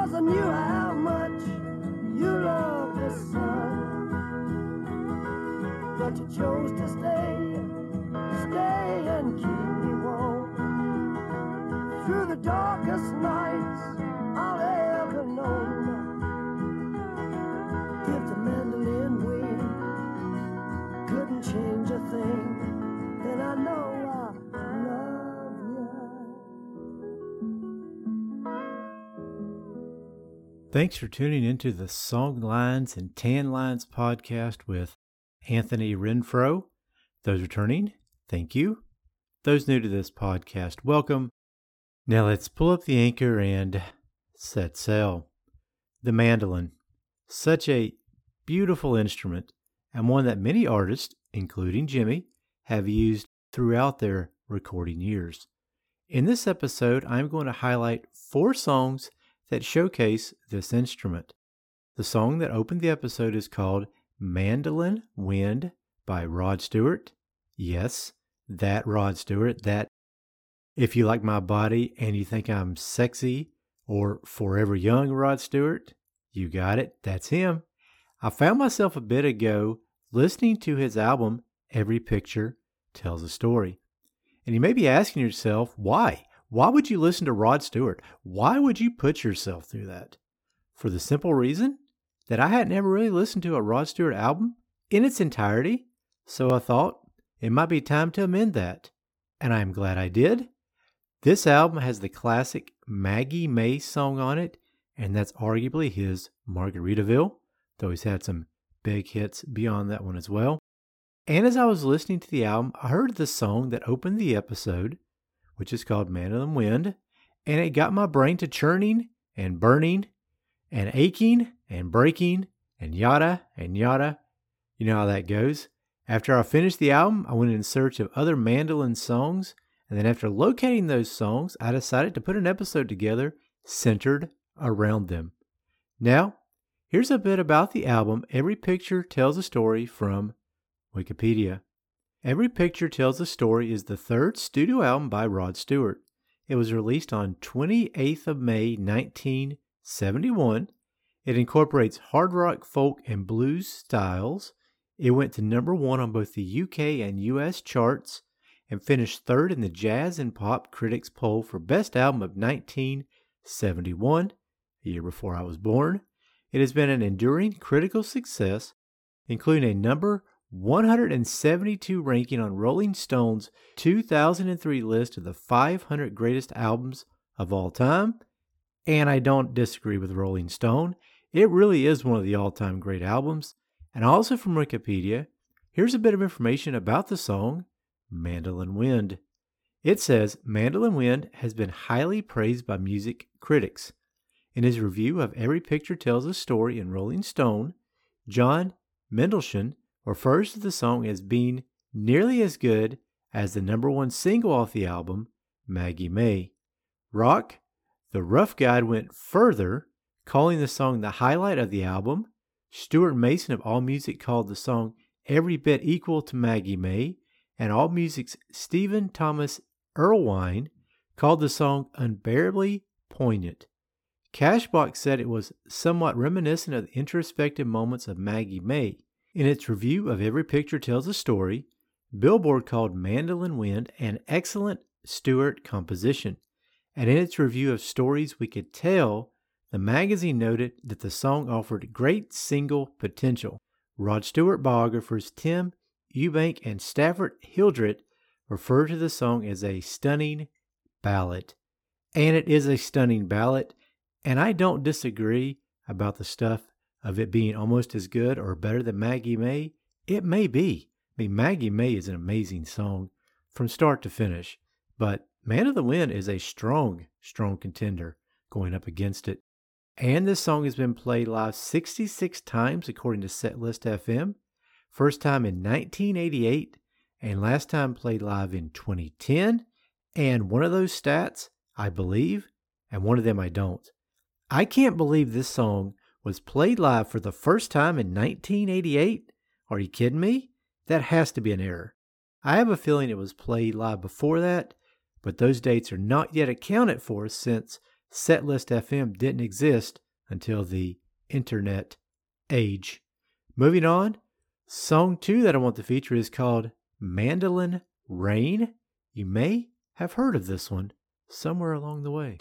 Cause I knew how much you love the sun. But you chose to stay, stay and keep me warm through the darkest night. Thanks for tuning into the Song Lines and Tan Lines podcast with Anthony Renfro. Those returning, thank you. Those new to this podcast, welcome. Now let's pull up the anchor and set sail. The mandolin, such a beautiful instrument and one that many artists, including Jimmy, have used throughout their recording years. In this episode, I'm going to highlight four songs that showcase this instrument. The song that opened the episode is called Mandolin Wind by Rod Stewart. Yes, that Rod Stewart, that if you like my body and you think I'm sexy or forever young Rod Stewart, you got it, that's him. I found myself a bit ago listening to his album, Every Picture Tells a Story. And you may be asking yourself, why? Why would you listen to Rod Stewart? Why would you put yourself through that? For the simple reason that I hadn't ever really listened to a Rod Stewart album in its entirety, so I thought it might be time to amend that. And I am glad I did. This album has the classic Maggie May song on it, and that's arguably his Margaritaville, though he's had some big hits beyond that one as well. And as I was listening to the album, I heard the song that opened the episode, which is called Mandolin Wind, and it got my brain to churning and burning and aching and breaking and yada and yada. You know how that goes. After I finished the album, I went in search of other mandolin songs, and then after locating those songs, I decided to put an episode together centered around them. Now, here's a bit about the album Every Picture Tells a Story from Wikipedia. Every Picture Tells a Story is the third studio album by Rod Stewart. It was released on 28th of May 1971. It incorporates hard rock, folk, and blues styles. It went to number one on both the UK and US charts and finished third in the Jazz and Pop Critics poll for Best Album of 1971, a year before I was born. It has been an enduring critical success, including a number 172 ranking on Rolling Stone's 2003 list of the 500 greatest albums of all time. And I don't disagree with Rolling Stone. It really is one of the all time great albums. And also from Wikipedia, here's a bit of information about the song Mandolin Wind. It says Mandolin Wind has been highly praised by music critics. In his review of Every Picture Tells a Story in Rolling Stone, John Mendelsohn refers to the song as being nearly as good as the number one single off the album, Maggie May. Rock, the Rough Guide went further, calling the song the highlight of the album. Stewart Mason of AllMusic called the song every bit equal to Maggie May, and AllMusic's Stephen Thomas Erlewine called the song unbearably poignant. Cashbox said it was somewhat reminiscent of the introspective moments of Maggie May. In its review of Every Picture Tells a Story, Billboard called Mandolin Wind an excellent Stewart composition. And in its review of Stories We Could Tell, the magazine noted that the song offered great single potential. Rod Stewart biographers Tim Ewbank and Stafford Hildred refer to the song as a stunning ballad. And it is a stunning ballad, and I don't disagree about the stuff of it being almost as good or better than Maggie May, it may be. I mean, Maggie May is an amazing song from start to finish, but Mandolin Wind is a strong, strong contender going up against it. And this song has been played live 66 times according to Setlist FM. First time in 1988, and last time played live in 2010. And one of those stats, I believe, and one of them I don't. I can't believe this song was played live for the first time in 1988? Are you kidding me? That has to be an error. I have a feeling it was played live before that, but those dates are not yet accounted for since Setlist FM didn't exist until the internet age. Moving on, Song two that I want to feature is called Mandolin Rain. You may have heard of this one somewhere along the way.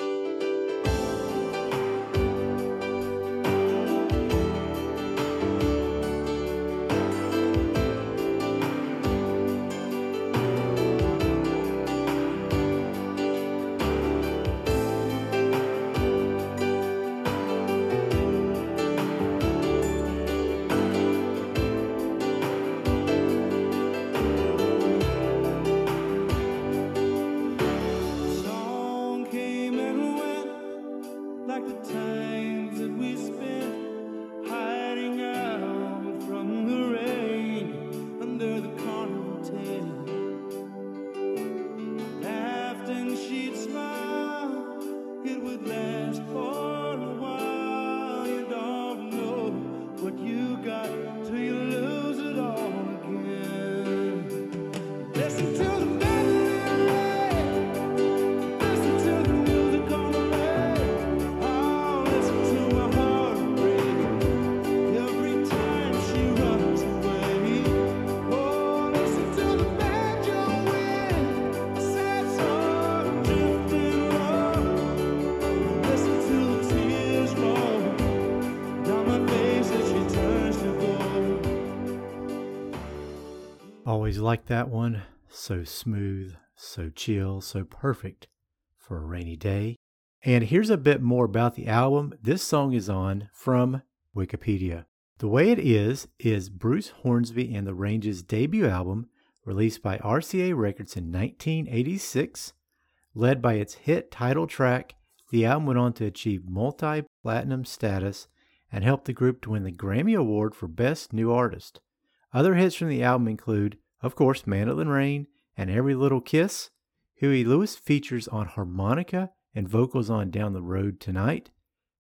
Always liked that one. So smooth, so chill, so perfect for a rainy day. And here's a bit more about the album. This song is on from Wikipedia. The Way It Is is Bruce Hornsby and the Range's debut album released by RCA Records in 1986. Led by its hit title track, the album went on to achieve multi platinum status and helped the group to win the Grammy Award for Best New Artist. Other hits from the album include, of course, Mandolin Rain and Every Little Kiss. Huey Lewis features on harmonica and vocals on Down the Road Tonight.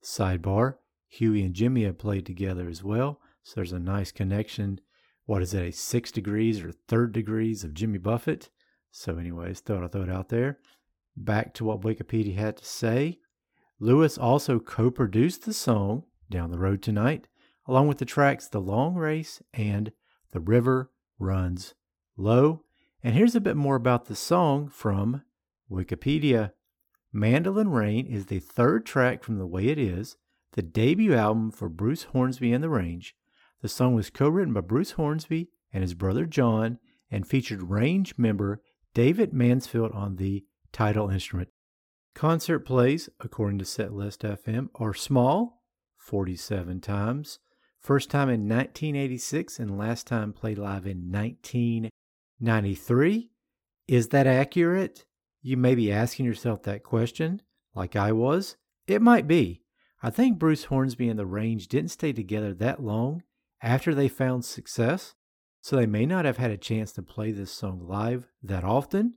Sidebar, Huey and Jimmy have played together as well, so there's a nice connection. What is it, a six degrees or third degrees of Jimmy Buffett? So, anyways, thought I'd throw it out there. Back to what Wikipedia had to say. Lewis also co produced the song Down the Road Tonight, along with the tracks The Long Race and The River Runs Low. And here's a bit more about the song from Wikipedia. Mandolin Rain is the third track from The Way It Is, the debut album for Bruce Hornsby and the Range. The song was co written by Bruce Hornsby and his brother John and featured Range member David Mansfield on the title instrument. Concert plays, according to Setlist FM, are small, 47 times. First time in 1986 and last time played live in 1993. Is that accurate? You may be asking yourself that question, like I was. It might be. I think Bruce Hornsby and the Range didn't stay together that long after they found success, so they may not have had a chance to play this song live that often.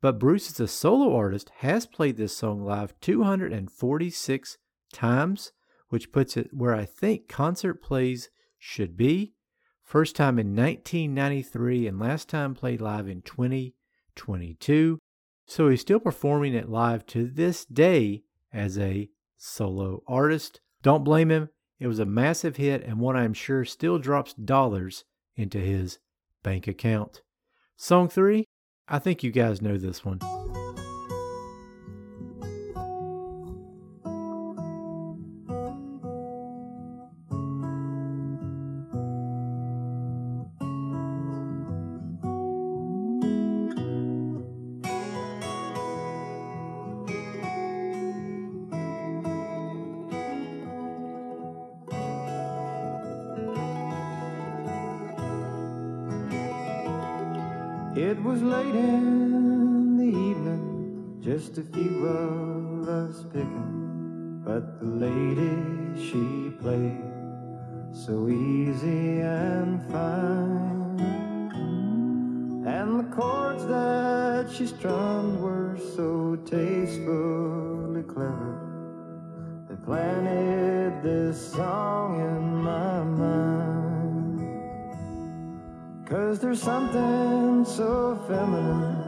But Bruce, as a solo artist, has played this song live 246 times, which puts it where I think concert plays should be. First time in 1993 and last time played live in 2022. So he's still performing it live to this day as a solo artist. Don't blame him. It was a massive hit and one I'm sure still drops dollars into his bank account. Song three, I think you guys know this one. It was late in the evening, just a few of us picking. But the lady she played so easy and fine. And the chords that she strummed were so tastefully clever. They planted this song in Cause there's something so feminine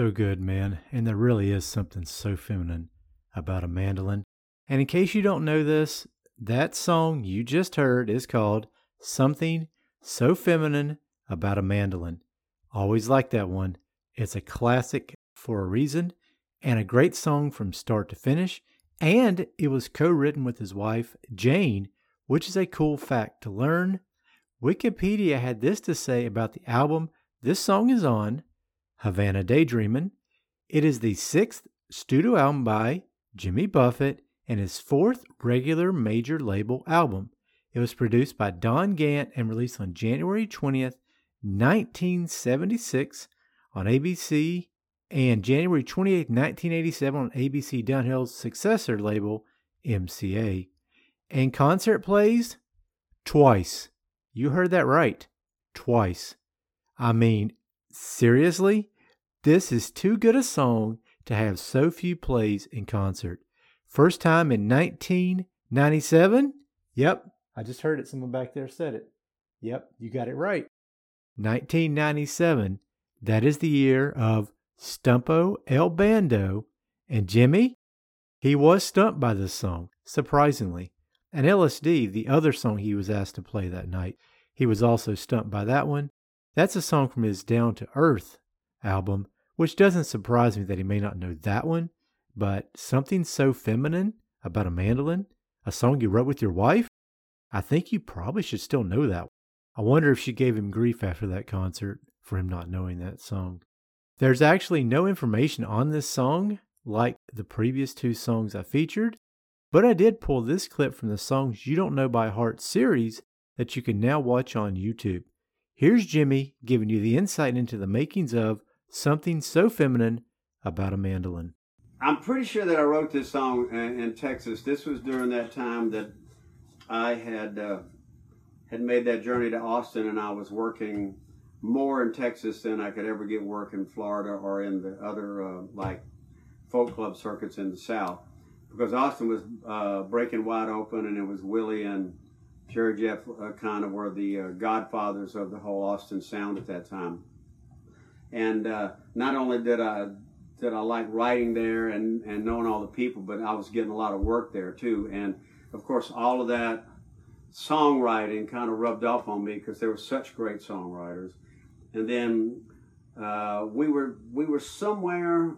So good, man. And there really is something so feminine about a mandolin. And in case you don't know this, that song you just heard is called Something So Feminine About a Mandolin. Always like that one. It's a classic for a reason and a great song from start to finish. And it was co written with his wife, Jane, which is a cool fact to learn. Wikipedia had this to say about the album this song is on Havana Daydreamin'. It is the sixth studio album by Jimmy Buffett and his fourth regular major label album. It was produced by Don Gant and released on January 20th, 1976 on ABC and January 28, 1987 on ABC Dunhill's successor label, MCA. And concert plays twice. You heard that right. Twice. I mean, seriously? This is too good a song to have so few plays in concert. First time in 1997? Yep, I just heard it. Someone back there said it. Yep, you got it right. 1997. That is the year of Stumpo El Bando. And Jimmy, he was stumped by this song, surprisingly. And Ellis Dee, the other song he was asked to play that night, he was also stumped by that one. That's a song from his Down to Earth album, which doesn't surprise me that he may not know that one, but something so feminine about a mandolin, a song you wrote with your wife, I think you probably should still know that. One. I wonder if she gave him grief after that concert for him not knowing that song. There's actually no information on this song like the previous two songs I featured, but I did pull this clip from the Songs You Don't Know by Heart series that you can now watch on YouTube. Here's Jimmy giving you the insight into the makings of something so feminine about a mandolin. I'm pretty sure that I wrote this song in, Texas. This was during that time that I had uh, had made that journey to Austin, and I was working more in Texas than I could ever get work in Florida or in the other uh, like folk club circuits in the South, because Austin was uh, breaking wide open, and it was Willie and Jerry Jeff uh, kind of were the uh, godfathers of the whole Austin sound at that time. And uh, not only did I did I like writing there and, and knowing all the people, but I was getting a lot of work there too. And of course, all of that songwriting kind of rubbed off on me because there were such great songwriters. And then uh, we were we were somewhere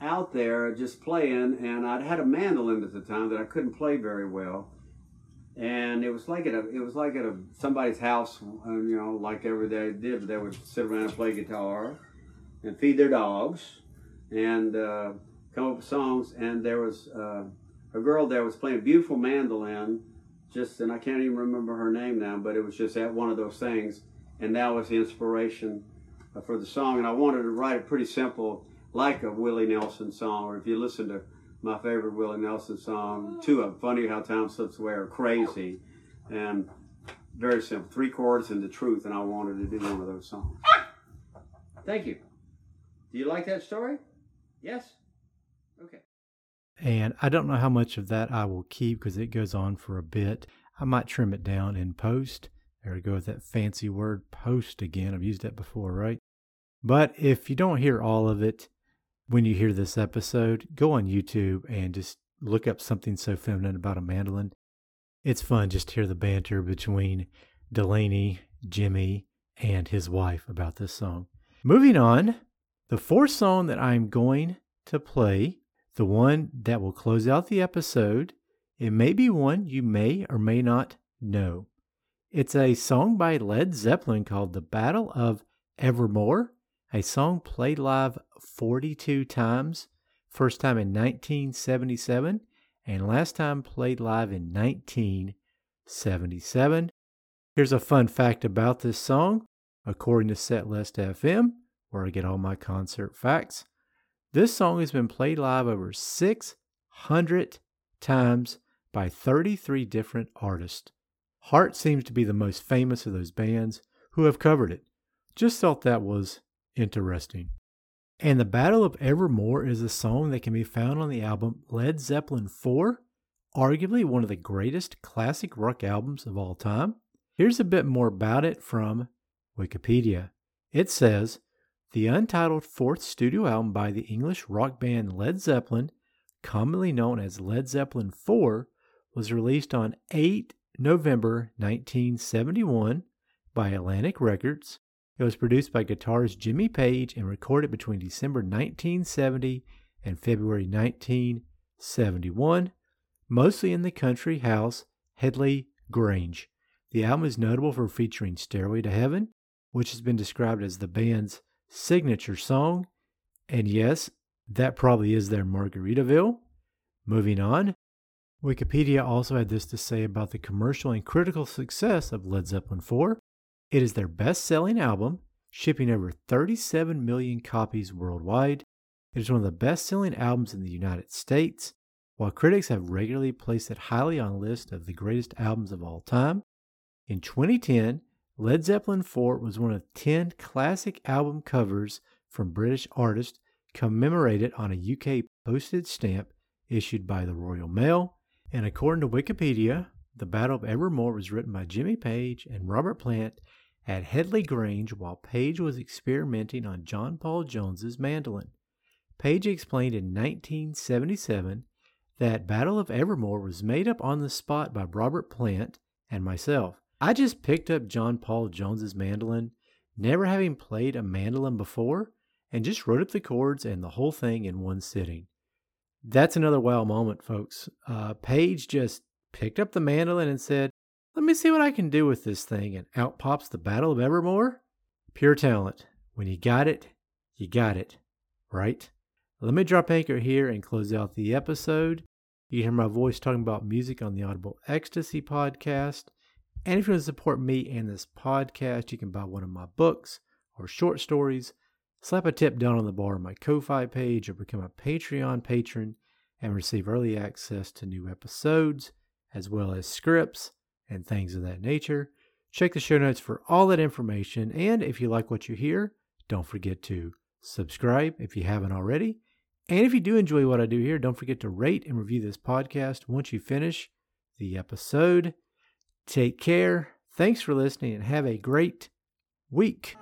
out there just playing, and I'd had a mandolin at the time that I couldn't play very well. And it was like at a it was like at a somebody's house, uh, you know, like every day they did. They would sit around and play guitar and feed their dogs and uh, come up with songs. And there was uh, a girl there was playing a beautiful mandolin, just and I can't even remember her name now, but it was just at one of those things, and that was the inspiration uh, for the song. And I wanted to write it pretty simple, like a Willie Nelson song, or if you listen to my favorite Willie Nelson song, two of them, "Funny How Time Slips Away" or "Crazy," and very simple, three chords and the truth. And I wanted to do one of those songs. Thank you. Do you like that story? Yes? Okay. And I don't know how much of that I will keep because it goes on for a bit. I might trim it down in post. There we go with that fancy word post again. I've used that before, right? But if you don't hear all of it when you hear this episode, go on YouTube and just look up something so feminine about a mandolin. It's fun just to hear the banter between Delaney, Jimmy, and his wife about this song. Moving on, the fourth song that I'm going to play, the one that will close out the episode, it may be one you may or may not know. It's a song by Led Zeppelin called The Battle of Evermore, a song played live 42 times, first time in 1977, and last time played live in 1977. Here's a fun fact about this song. According to Setlist FM, where I get all my concert facts, this song has been played live over 600 times by 33 different artists. Heart seems to be the most famous of those bands who have covered it. Just thought that was interesting. And The Battle of Evermore is a song that can be found on the album Led Zeppelin 4, arguably one of the greatest classic rock albums of all time. Here's a bit more about it from Wikipedia. It says The untitled fourth studio album by the English rock band Led Zeppelin, commonly known as Led Zeppelin 4, was released on 8 November 1971 by Atlantic Records. It was produced by guitarist Jimmy Page and recorded between December 1970 and February 1971, mostly in the country house Headley Grange. The album is notable for featuring Stairway to Heaven, which has been described as the band's signature song. And yes, that probably is their Margaritaville. Moving on, Wikipedia also had this to say about the commercial and critical success of Led Zeppelin 4. It is their best selling album, shipping over 37 million copies worldwide. It is one of the best selling albums in the United States, while critics have regularly placed it highly on a list of the greatest albums of all time. In 2010, Led Zeppelin 4 was one of 10 classic album covers from British artists commemorated on a UK postage stamp issued by the Royal Mail. And according to Wikipedia, The Battle of Evermore was written by Jimmy Page and Robert Plant at Headley Grange while Page was experimenting on John Paul Jones's mandolin. Page explained in 1977 that Battle of Evermore was made up on the spot by Robert Plant and myself. I just picked up John Paul Jones's mandolin, never having played a mandolin before, and just wrote up the chords and the whole thing in one sitting. That's another wow moment, folks. Uh, Page just picked up the mandolin and said, Let me see what I can do with this thing, and out pops the Battle of Evermore. Pure talent. When you got it, you got it, right? Let me drop anchor here and close out the episode. You hear my voice talking about music on the Audible Ecstasy podcast. And if you want to support me and this podcast, you can buy one of my books or short stories, slap a tip down on the bar on my Ko-Fi page, or become a Patreon patron and receive early access to new episodes, as well as scripts and things of that nature. Check the show notes for all that information. And if you like what you hear, don't forget to subscribe if you haven't already. And if you do enjoy what I do here, don't forget to rate and review this podcast once you finish the episode. Take care. Thanks for listening and have a great week.